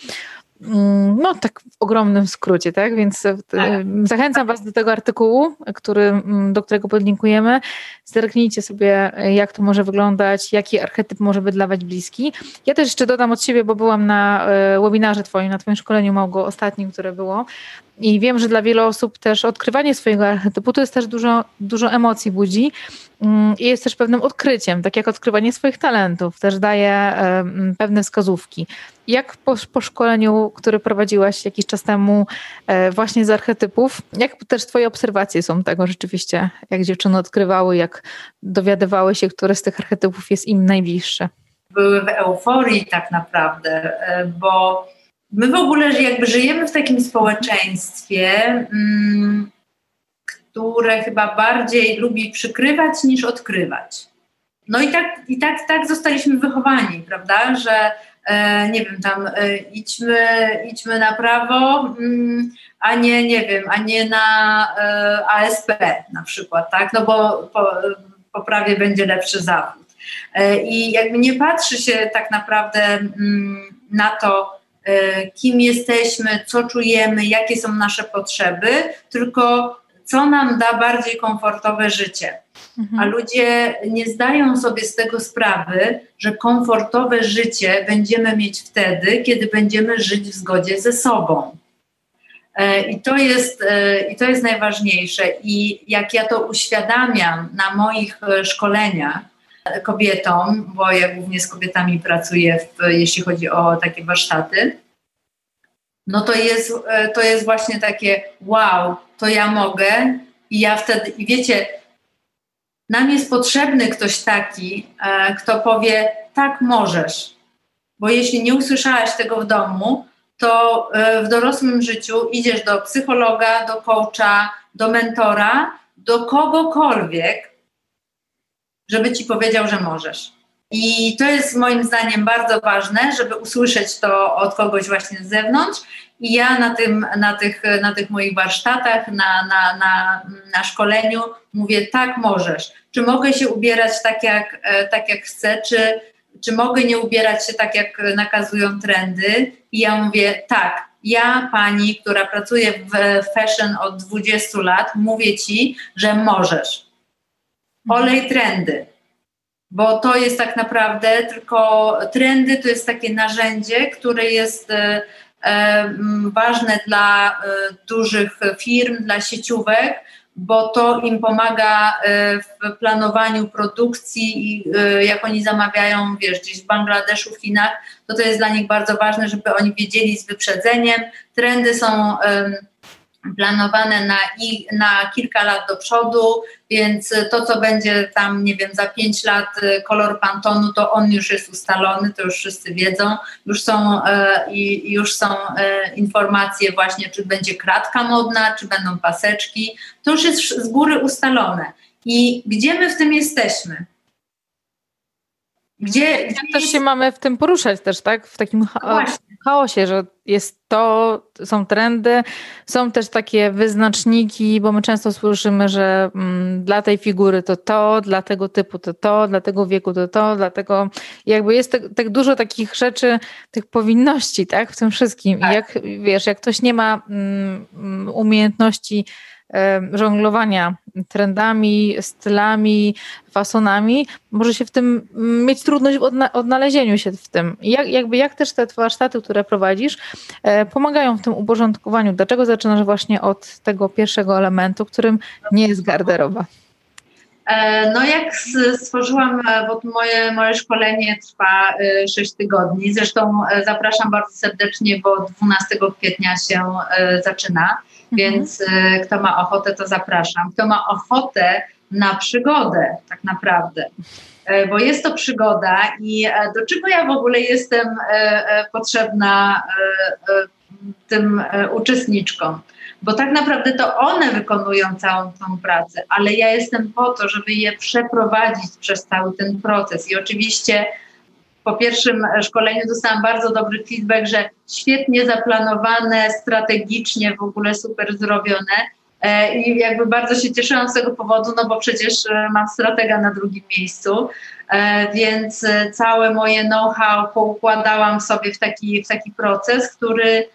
Mm, no, tak w ogromnym skrócie, tak? Więc e, tak. zachęcam Was do tego artykułu, który, mm, do którego podlinkujemy. Zerknijcie sobie, jak to może wyglądać, jaki archetyp może być dla Was bliski. Ja też jeszcze dodam od siebie, bo byłam na e, webinarze Twoim, na Twoim szkoleniu, Małgo, ostatnim, które było. I wiem, że dla wielu osób też odkrywanie swojego archetypu to jest też dużo, dużo emocji budzi mm, i jest też pewnym odkryciem, tak jak odkrywanie swoich talentów, też daje pewne wskazówki. Jak po, po szkoleniu, które prowadziłaś jakiś czas temu e, właśnie z archetypów, jak też twoje obserwacje są tego rzeczywiście, jak dziewczyny odkrywały, jak dowiadywały się, które z tych archetypów jest im najbliższe? Były w euforii tak naprawdę, e, bo my w ogóle jakby żyjemy w takim społeczeństwie, mm, które chyba bardziej lubi przykrywać niż odkrywać. No i tak, i tak, tak zostaliśmy wychowani, prawda, że nie wiem, tam e, idźmy, idźmy na prawo, mm, a nie, nie wiem, a nie na e, ASP na przykład, tak, no bo po, po prawie będzie lepszy zawód. E, I jakby nie patrzy się tak naprawdę mm, na to, E, kim jesteśmy, co czujemy, jakie są nasze potrzeby, tylko co nam da bardziej komfortowe życie. Mhm. A ludzie nie zdają sobie z tego sprawy, że komfortowe życie będziemy mieć wtedy, kiedy będziemy żyć w zgodzie ze sobą. E, I to, jest, e, I to jest najważniejsze. I jak ja to uświadamiam na moich szkoleniach kobietom, bo ja głównie z kobietami pracuję, w, jeśli chodzi o takie warsztaty, no to jest, e, to jest właśnie takie wow, to ja mogę i ja wtedy, i wiecie, nam jest potrzebny ktoś taki, e, kto powie tak możesz, bo jeśli nie usłyszałaś tego w domu, to e, w dorosłym życiu idziesz do psychologa, do coacha, do mentora, do kogokolwiek, żeby ci powiedział, że możesz. I to jest moim zdaniem bardzo ważne, żeby usłyszeć to od kogoś właśnie z zewnątrz. I ja na, tym, na, tych, na tych moich warsztatach, na, na, na, na szkoleniu mówię, tak możesz. Czy mogę się ubierać tak jak, e, tak jak chcę, czy, czy mogę nie ubierać się tak, jak nakazują trendy? I ja mówię, tak, ja, pani, która pracuje w fashion od 20 lat, mówię ci, że możesz. Olej trendy bo to jest tak naprawdę tylko trendy, to jest takie narzędzie, które jest e, e, ważne dla e, dużych firm, dla sieciówek, bo to im pomaga w planowaniu produkcji i jak oni zamawiają, wiesz, gdzieś w Bangladeszu, w Chinach, to to jest dla nich bardzo ważne, żeby oni wiedzieli z wyprzedzeniem. Trendy są planowane na, i, na kilka lat do przodu, więc to, co będzie tam, nie wiem, za pięć lat y, kolor pantonu, to on już jest ustalony, to już wszyscy wiedzą. Już są, e, i, już są e, informacje właśnie, czy będzie kratka modna, czy będą paseczki. To już jest z góry ustalone. I gdzie my w tym jesteśmy? Gdzie, gdzie też jest... się mamy w tym poruszać też, tak? W takim cha chaosie, że jest to, są trendy, są też takie wyznaczniki, bo my często słyszymy, że mm, dla tej figury to to, dla tego typu to to, dla tego wieku to to, dlatego jakby jest tak, tak dużo takich rzeczy, tych powinności, tak? W tym wszystkim. Tak. I jak, wiesz, jak ktoś nie ma mm, umiejętności żonglowania trendami, stylami, fasonami, może się w tym mieć trudność w odna odnalezieniu się w tym. Jak, jakby jak też te warsztaty, które prowadzisz, e, pomagają w tym uporządkowaniu? Dlaczego zaczynasz właśnie od tego pierwszego elementu, którym nie jest garderoba? E, no jak stworzyłam, e, bo moje, moje szkolenie trwa 6 tygodni, zresztą zapraszam bardzo serdecznie, bo 12 kwietnia się zaczyna, mhm. więc kto ma ochotę, to zapraszam. Kto ma ochotę na przygodę tak naprawdę, bo jest to przygoda i do czego ja w ogóle jestem potrzebna tym uczestniczkom? bo tak naprawdę to one wykonują całą tą pracę, ale ja jestem po to, żeby je przeprowadzić przez cały ten proces. I oczywiście po pierwszym szkoleniu dostałam bardzo dobry feedback, że świetnie zaplanowane, strategicznie w ogóle super zrobione. E, I jakby bardzo się cieszyłam z tego powodu, no bo przecież e, mam stratega na drugim miejscu, e, więc całe moje know-how poukładałam sobie w taki, w taki proces, który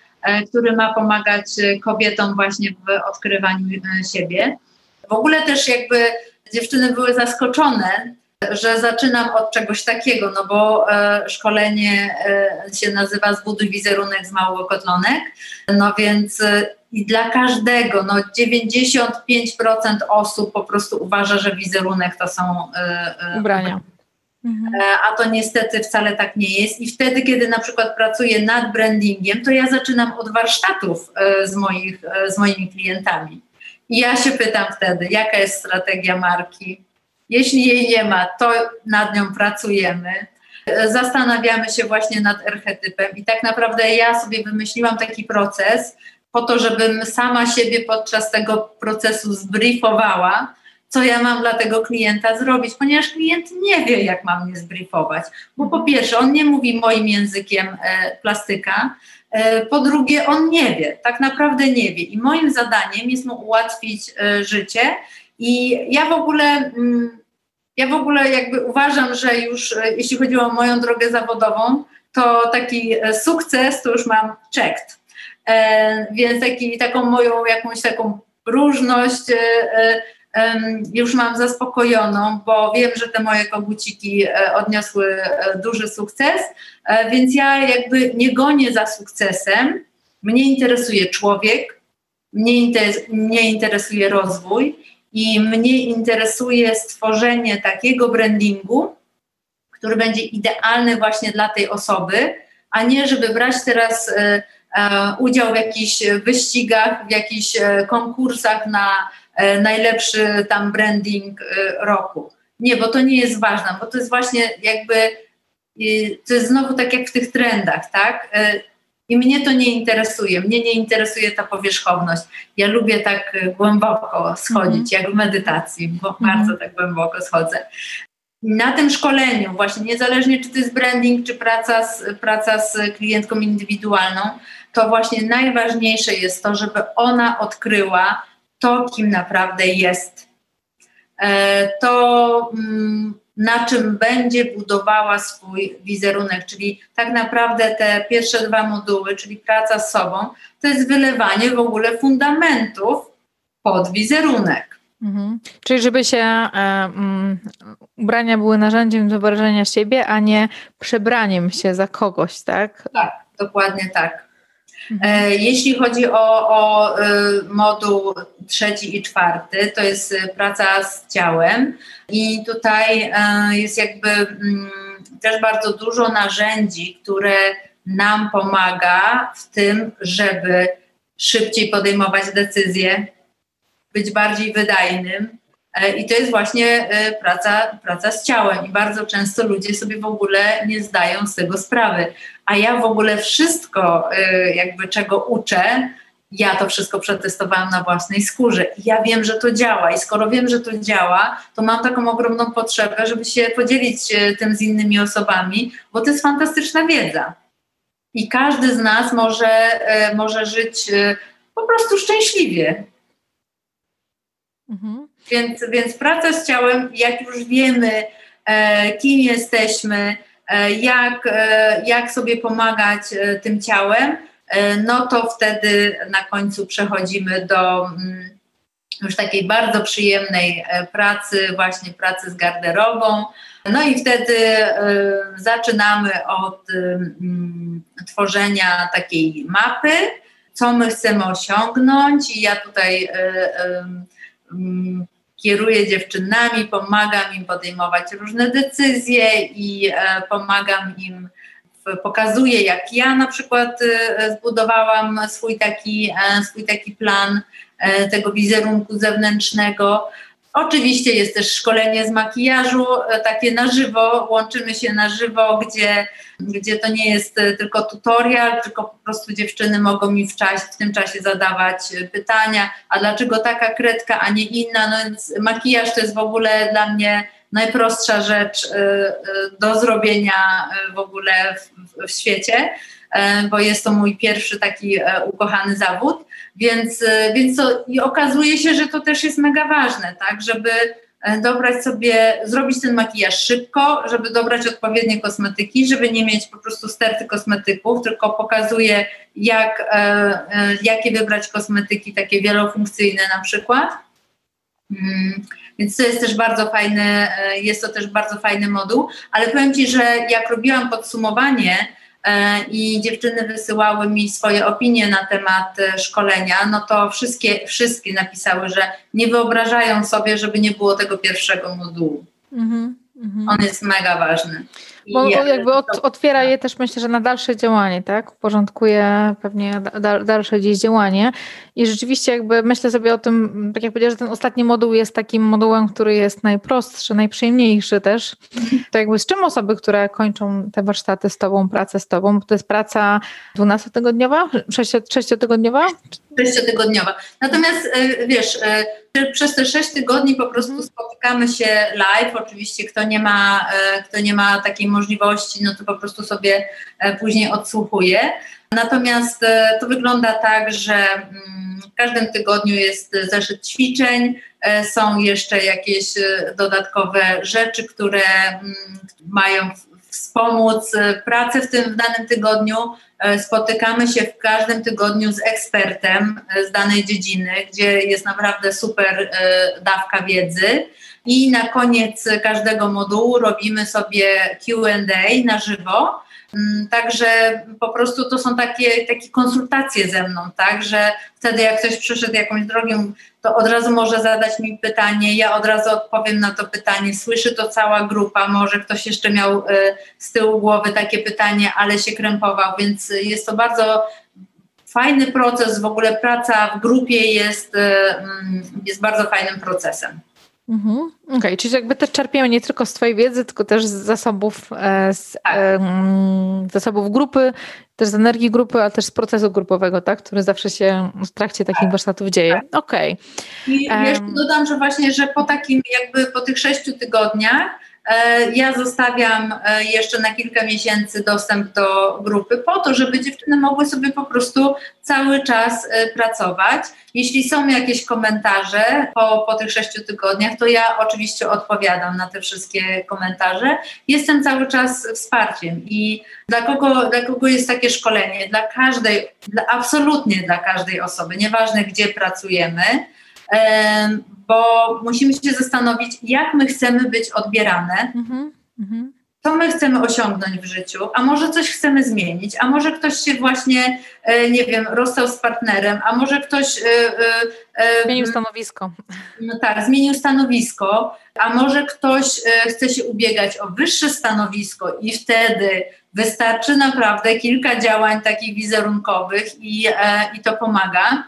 który ma pomagać kobietom właśnie w odkrywaniu siebie. W ogóle też jakby dziewczyny były zaskoczone, że zaczynam od czegoś takiego, no bo szkolenie się nazywa Zbuduj wizerunek z małego kotlonek, no więc i dla każdego, no 95% osób po prostu uważa, że wizerunek to są ubrania. Mhm. E, a to niestety wcale tak nie jest. I wtedy, kiedy na przykład pracuję nad brandingiem, to ja zaczynam od warsztatów e, z, moich, e, z moimi klientami. I ja się pytam wtedy, jaka jest strategia marki. Jeśli jej nie ma, to nad nią pracujemy. Zastanawiamy się właśnie nad archetypem i tak naprawdę ja sobie wymyśliłam taki proces po to, żebym sama siebie podczas tego procesu zbriefowała, co ja mam dla tego klienta zrobić, ponieważ klient nie wie, jak mam mnie zbriefować. Bo po pierwsze, on nie mówi moim językiem e, plastyka, e, po drugie, on nie wie, tak naprawdę nie wie. I moim zadaniem jest mu ułatwić e, życie. I ja w ogóle. Mm, ja w ogóle jakby uważam, że już e, jeśli chodzi o moją drogę zawodową, to taki e, sukces to już mam checked. E, więc taki, taką moją jakąś taką różność już mam zaspokojoną, bo wiem, że te moje koguciki odniosły duży sukces, więc ja jakby nie gonię za sukcesem. Mnie interesuje człowiek, mnie interesuje rozwój i mnie interesuje stworzenie takiego brandingu, który będzie idealny właśnie dla tej osoby, a nie żeby brać teraz udział w jakichś wyścigach, w jakichś konkursach na E, najlepszy tam branding e, roku. Nie, bo to nie jest ważne, bo to jest właśnie jakby, to jest znowu tak jak w tych trendach, tak? E, I mnie to nie interesuje, mnie nie interesuje ta powierzchowność. Ja lubię tak głęboko schodzić, mm jak w medytacji, bo mm bardzo tak głęboko schodzę. Na tym szkoleniu, właśnie niezależnie czy to jest branding, czy praca z, praca z klientką indywidualną, to właśnie najważniejsze jest to, żeby ona odkryła, to, kim naprawdę jest, e, to mm, na czym będzie budowała swój wizerunek, czyli tak naprawdę te pierwsze dwa moduły, czyli praca z sobą, to jest wylewanie w ogóle fundamentów pod wizerunek. Mhm. Czyli żeby się e, um, ubrania były narzędziem do wyrażenia siebie, a nie przebraniem się za kogoś, tak? Tak, dokładnie tak. E, jeśli chodzi o, o e, moduł trzeci i czwarty, to jest e, praca z ciałem. I tutaj jest jakby mm, też bardzo dużo narzędzi, które nam pomaga w tym, żeby szybciej podejmować decyzje, być bardziej wydajnym, I to jest właśnie e, praca, praca z ciałem. I bardzo często ludzie sobie w ogóle nie zdają z tego sprawy. A ja w ogóle wszystko, e, jakby czego uczę, ja to wszystko przetestowałam na własnej skórze. I ja wiem, że to działa. I skoro wiem, że to działa, to mam taką ogromną potrzebę, żeby się podzielić tym z innymi osobami, bo to jest fantastyczna wiedza. I każdy z nas może, może żyć po prostu szczęśliwie. Mhm. Więc, więc praca z ciałem, jak już wiemy, e, kim jesteśmy, e, jak, e, jak sobie pomagać tym ciałem, no to wtedy na końcu przechodzimy do mm, już takiej bardzo przyjemnej pracy, właśnie pracy z garderobą. No i wtedy zaczynamy od mm, tworzenia takiej mapy, co my chcemy osiągnąć. I ja tutaj mm, kieruję dziewczynami, pomagam im podejmować różne decyzje i pomagam im pokazuję, jak ja na przykład zbudowałam swój taki, swój taki plan tego wizerunku zewnętrznego. Oczywiście jest też szkolenie z makijażu, e, takie na żywo, łączymy się na żywo, gdzie, gdzie to nie jest e, tylko tutorial, tylko po prostu dziewczyny mogą mi w, czasie, w tym czasie zadawać e, pytania, a dlaczego taka kredka, a nie inna. No więc makijaż to jest w ogóle dla mnie najprostsza rzecz do zrobienia w ogóle w, w świecie, bo jest to mój pierwszy taki ukochany zawód. Więc, e, więc to, i okazuje się, że to też jest mega ważne, tak, żeby e, dobrać sobie, zrobić ten makijaż szybko, żeby dobrać odpowiednie kosmetyki, żeby nie mieć po prostu sterty kosmetyków, tylko pokazuje, jak, e, e, jakie wybrać kosmetyki takie wielofunkcyjne na przykład. Mm, więc to jest też bardzo fajny, jest to też bardzo fajny moduł, ale powiem Ci, że jak robiłam podsumowanie, E, i dziewczyny wysyłały mi swoje opinie na temat e, szkolenia, no to wszystkie, wszystkie napisały, że nie wyobrażają sobie, żeby nie było tego pierwszego modułu. Mm -hmm. On jest mega ważny. Bo jakby od, otwiera je też myślę, że na dalsze działanie, tak? Porządkuje pewnie da, dalsze gdzieś działanie. I rzeczywiście jakby myślę sobie o tym, tak jak powiedziałam, że ten ostatni moduł jest takim modułem, który jest najprostszy, najprzyjemniejszy też. To jakby z czym osoby, które kończą te warsztaty z tobą, pracę z tobą, to jest praca 12-tygodniowa, 6-tygodniowa? Sześciotygodniowa. Natomiast e, wiesz, e, przez te sześć tygodni po prostu mhm. spotykamy się live. Oczywiście kto nie ma, e, kto nie ma takiej możliwości, no to po prostu sobie później odsłuchuje. Natomiast to wygląda tak, że mm, w każdym tygodniu jest zeszyt ćwiczeń, są jeszcze jakieś dodatkowe rzeczy, które mm, mają wspomóc pracę w tym w danym tygodniu. E, spotykamy się w każdym tygodniu z ekspertem e, z danej dziedziny, gdzie jest naprawdę super e, dawka wiedzy. I na koniec każdego modułu robimy sobie QA na żywo także po prostu to są takie, takie konsultacje ze mną, tak, że wtedy jak ktoś przyszedł jakąś drogą, to od razu może zadać mi pytanie, ja od razu odpowiem na to pytanie, słyszy to cała grupa, może ktoś jeszcze miał y, z tyłu głowy takie pytanie, ale się krępował, więc jest to bardzo fajny proces, w ogóle praca w grupie jest, y, mm, jest bardzo fajnym procesem. Mhm. Okej, okay, czyli jakby też czerpiemy nie tylko z Twojej wiedzy, tylko też z zasobów, e, z, tak. e, zasobów grupy, też z energii grupy, ale też z procesu grupowego, tak, który zawsze się w trakcie takich tak. warsztatów dzieje. Okej. Okay. I jeszcze dodam, że właśnie, że po takim jakby po tych sześciu tygodniach ja zostawiam e, jeszcze na kilka miesięcy dostęp do grupy po to, żeby dziewczyny mogły sobie po prostu cały czas e, pracować. Jeśli są jakieś komentarze po, po tych sześciu tygodniach, to ja oczywiście odpowiadam na te wszystkie komentarze. Jestem cały czas wsparciem i dla kogo, dla kogo jest takie szkolenie? Dla każdej, dla, absolutnie dla każdej osoby, nieważne gdzie pracujemy bo musimy się zastanowić, jak my chcemy być odbierane, mm -hmm. co my chcemy osiągnąć w życiu, a może coś chcemy zmienić, a może ktoś się właśnie, e, nie wiem, rozstał z partnerem, a może ktoś. E, e, zmienił stanowisko. No tak, zmienił stanowisko, a może ktoś chce się ubiegać o wyższe stanowisko i wtedy wystarczy naprawdę kilka działań takich wizerunkowych i, i to pomaga.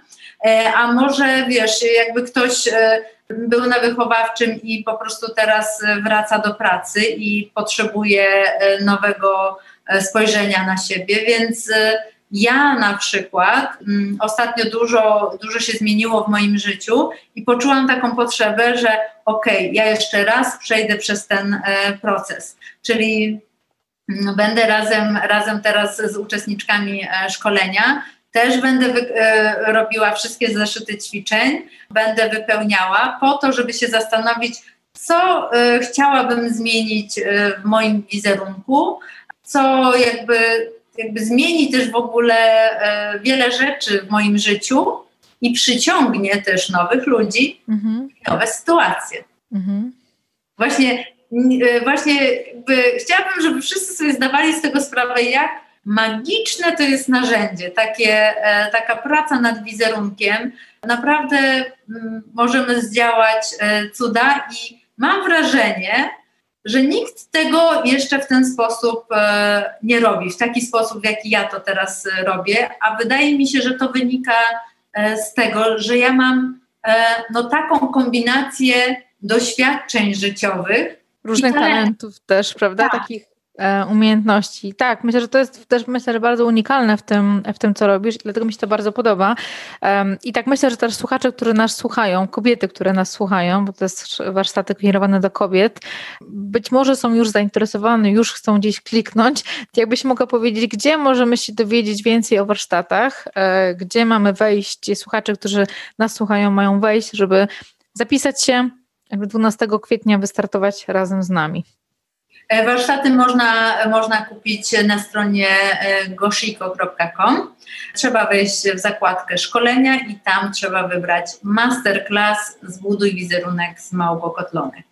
E, a może wiesz, jakby ktoś e, był na wychowawczym i po prostu teraz wraca do pracy i potrzebuje e, nowego spojrzenia na siebie, więc ja na przykład mm, ostatnio dużo, dużo się zmieniło w moim życiu i poczułam taką potrzebę, że okej, okay, ja jeszcze raz przejdę przez ten proces, czyli mm, będę razem, razem teraz z uczestniczkami szkolenia też będę e, robiła wszystkie zeszyty ćwiczeń, będę wypełniała po to, żeby się zastanowić, co e, chciałabym zmienić e, w moim wizerunku, co jakby, jakby zmieni też w ogóle wiele rzeczy w moim życiu i przyciągnie też nowych ludzi, mhm. nowe sytuacje. Mhm. Właśnie, właśnie chciałabym, żeby wszyscy sobie zdawali z tego sprawę, jak magiczne to jest narzędzie, takie, e, taka praca nad wizerunkiem. Naprawdę mm, możemy zdziałać e, cuda i mam wrażenie, że nikt tego jeszcze w ten sposób e, nie robi, w taki sposób, w jaki ja to teraz robię, a wydaje mi się, że to wynika z tego, że ja mam no, taką kombinację doświadczeń życiowych. Różnych talentów też, prawda? Tak. Takich umiejętności. Tak, myślę, że to jest też myślę, że bardzo unikalne w tym, w tym, co robisz, dlatego mi się to bardzo podoba. I tak myślę, że też słuchacze, które nas słuchają, kobiety, które nas słuchają, bo to jest warsztaty kierowane do kobiet, być może są już zainteresowane, już chcą gdzieś kliknąć. Jakbyś mogła powiedzieć, gdzie możemy się dowiedzieć więcej o warsztatach, e, gdzie mamy wejść, słuchacze, którzy nas słuchają, mają wejść, żeby zapisać się, jakby 12 kwietnia wystartować razem z nami. E, warsztaty można, można kupić na stronie e, goshiko.com. Trzeba wejść w zakładkę szkolenia i tam trzeba wybrać masterclass Zbuduj wizerunek z Małgokotlonek.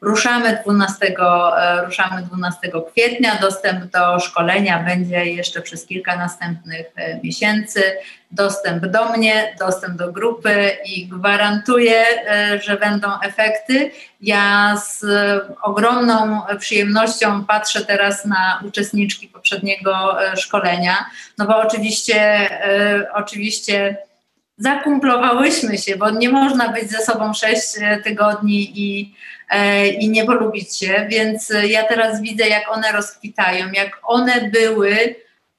Ruszamy 12, e, ruszamy 12 kwietnia. Dostęp do szkolenia będzie jeszcze przez kilka następnych e, miesięcy. Dostęp do mnie, dostęp do grupy i gwarantuję, e, że będą efekty. Ja z ogromną przyjemnością patrzę teraz na uczestniczki poprzedniego szkolenia, no bo oczywiście, oczywiście zakumplowałyśmy się, bo nie można być ze sobą sześć tygodni i i nie polubić się, więc ja teraz widzę, jak one rozkwitają, jak one były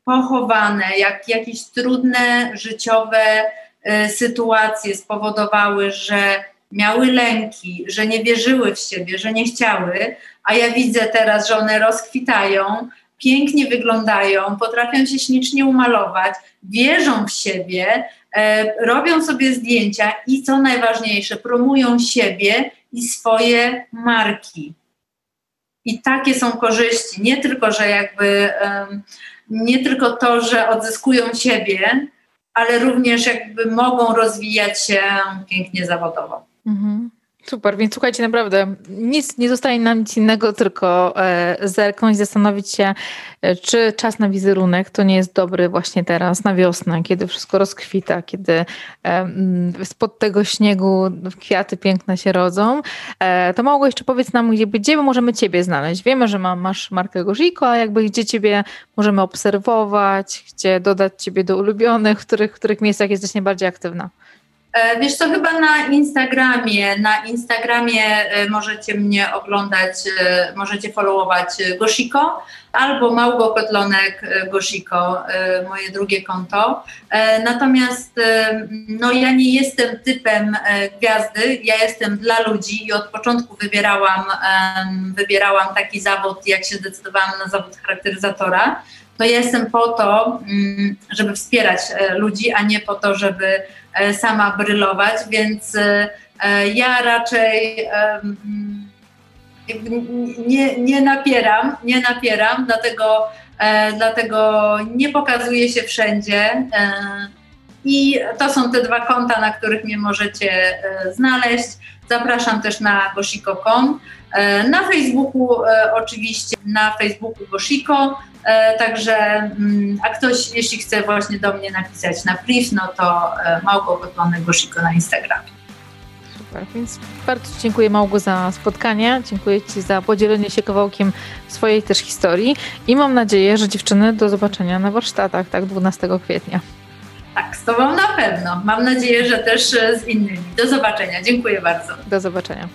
pochowane, jak jakieś trudne życiowe e, sytuacje spowodowały, że miały lęki, że nie wierzyły w siebie, że nie chciały, a ja widzę teraz, że one rozkwitają, pięknie wyglądają, potrafią się ślicznie umalować, wierzą w siebie, e, robią sobie zdjęcia i co najważniejsze, promują siebie i swoje marki. I takie są korzyści. Nie tylko, że jakby nie tylko to, że odzyskują siebie, ale również jakby mogą rozwijać się pięknie zawodowo. Mhm. Super, więc słuchajcie, naprawdę nic nie zostaje nam nic innego, tylko e, zerknąć, zastanowić się, e, czy czas na wizerunek to nie jest dobry właśnie teraz, na wiosnę, kiedy wszystko rozkwita, kiedy e, mm, spod tego śniegu kwiaty piękne się rodzą. To mogło jeszcze powiedz nam, gdzie, gdzie możemy Ciebie znaleźć. Wiemy, że ma, masz markę Gorziko, a jakby gdzie Ciebie możemy obserwować, gdzie dodać Ciebie do ulubionych, w których, w których miejscach jesteś najbardziej aktywna. E, wiesz co, chyba na Instagramie, na Instagramie e, możecie mnie oglądać, e, możecie followować Goshiko albo Małgo Kotlonek Goshiko, moje drugie konto. Natomiast no, ja nie jestem typem gwiazdy, ja jestem dla ludzi i od początku wybierałam, wybierałam taki zawód, jak się zdecydowałam na zawód charakteryzatora to ja jestem po to, mm, żeby wspierać ludzi, a nie po to, żeby E, sama brylować, więc e, e, ja raczej nie, nie napieram, nie napieram, dlatego, dlatego nie pokazuję się wszędzie. I to są te dwa konta, na których mnie możecie znaleźć. Zapraszam też na goshiko.com. Na Facebooku oczywiście, na Facebooku Goshiko, E, także, mm, a ktoś, jeśli chce właśnie do mnie napisać na priv, no to e, Małgorzata Goshiko na Instagramie. Super, więc bardzo dziękuję Małgo za spotkanie, dziękuję Ci za podzielenie się kawałkiem swojej też historii i mam nadzieję, że dziewczyny do zobaczenia na warsztatach, tak, 12 kwietnia. Tak, z Tobą na pewno. Mam nadzieję, że też z innymi. Do zobaczenia. Dziękuję bardzo. Do zobaczenia.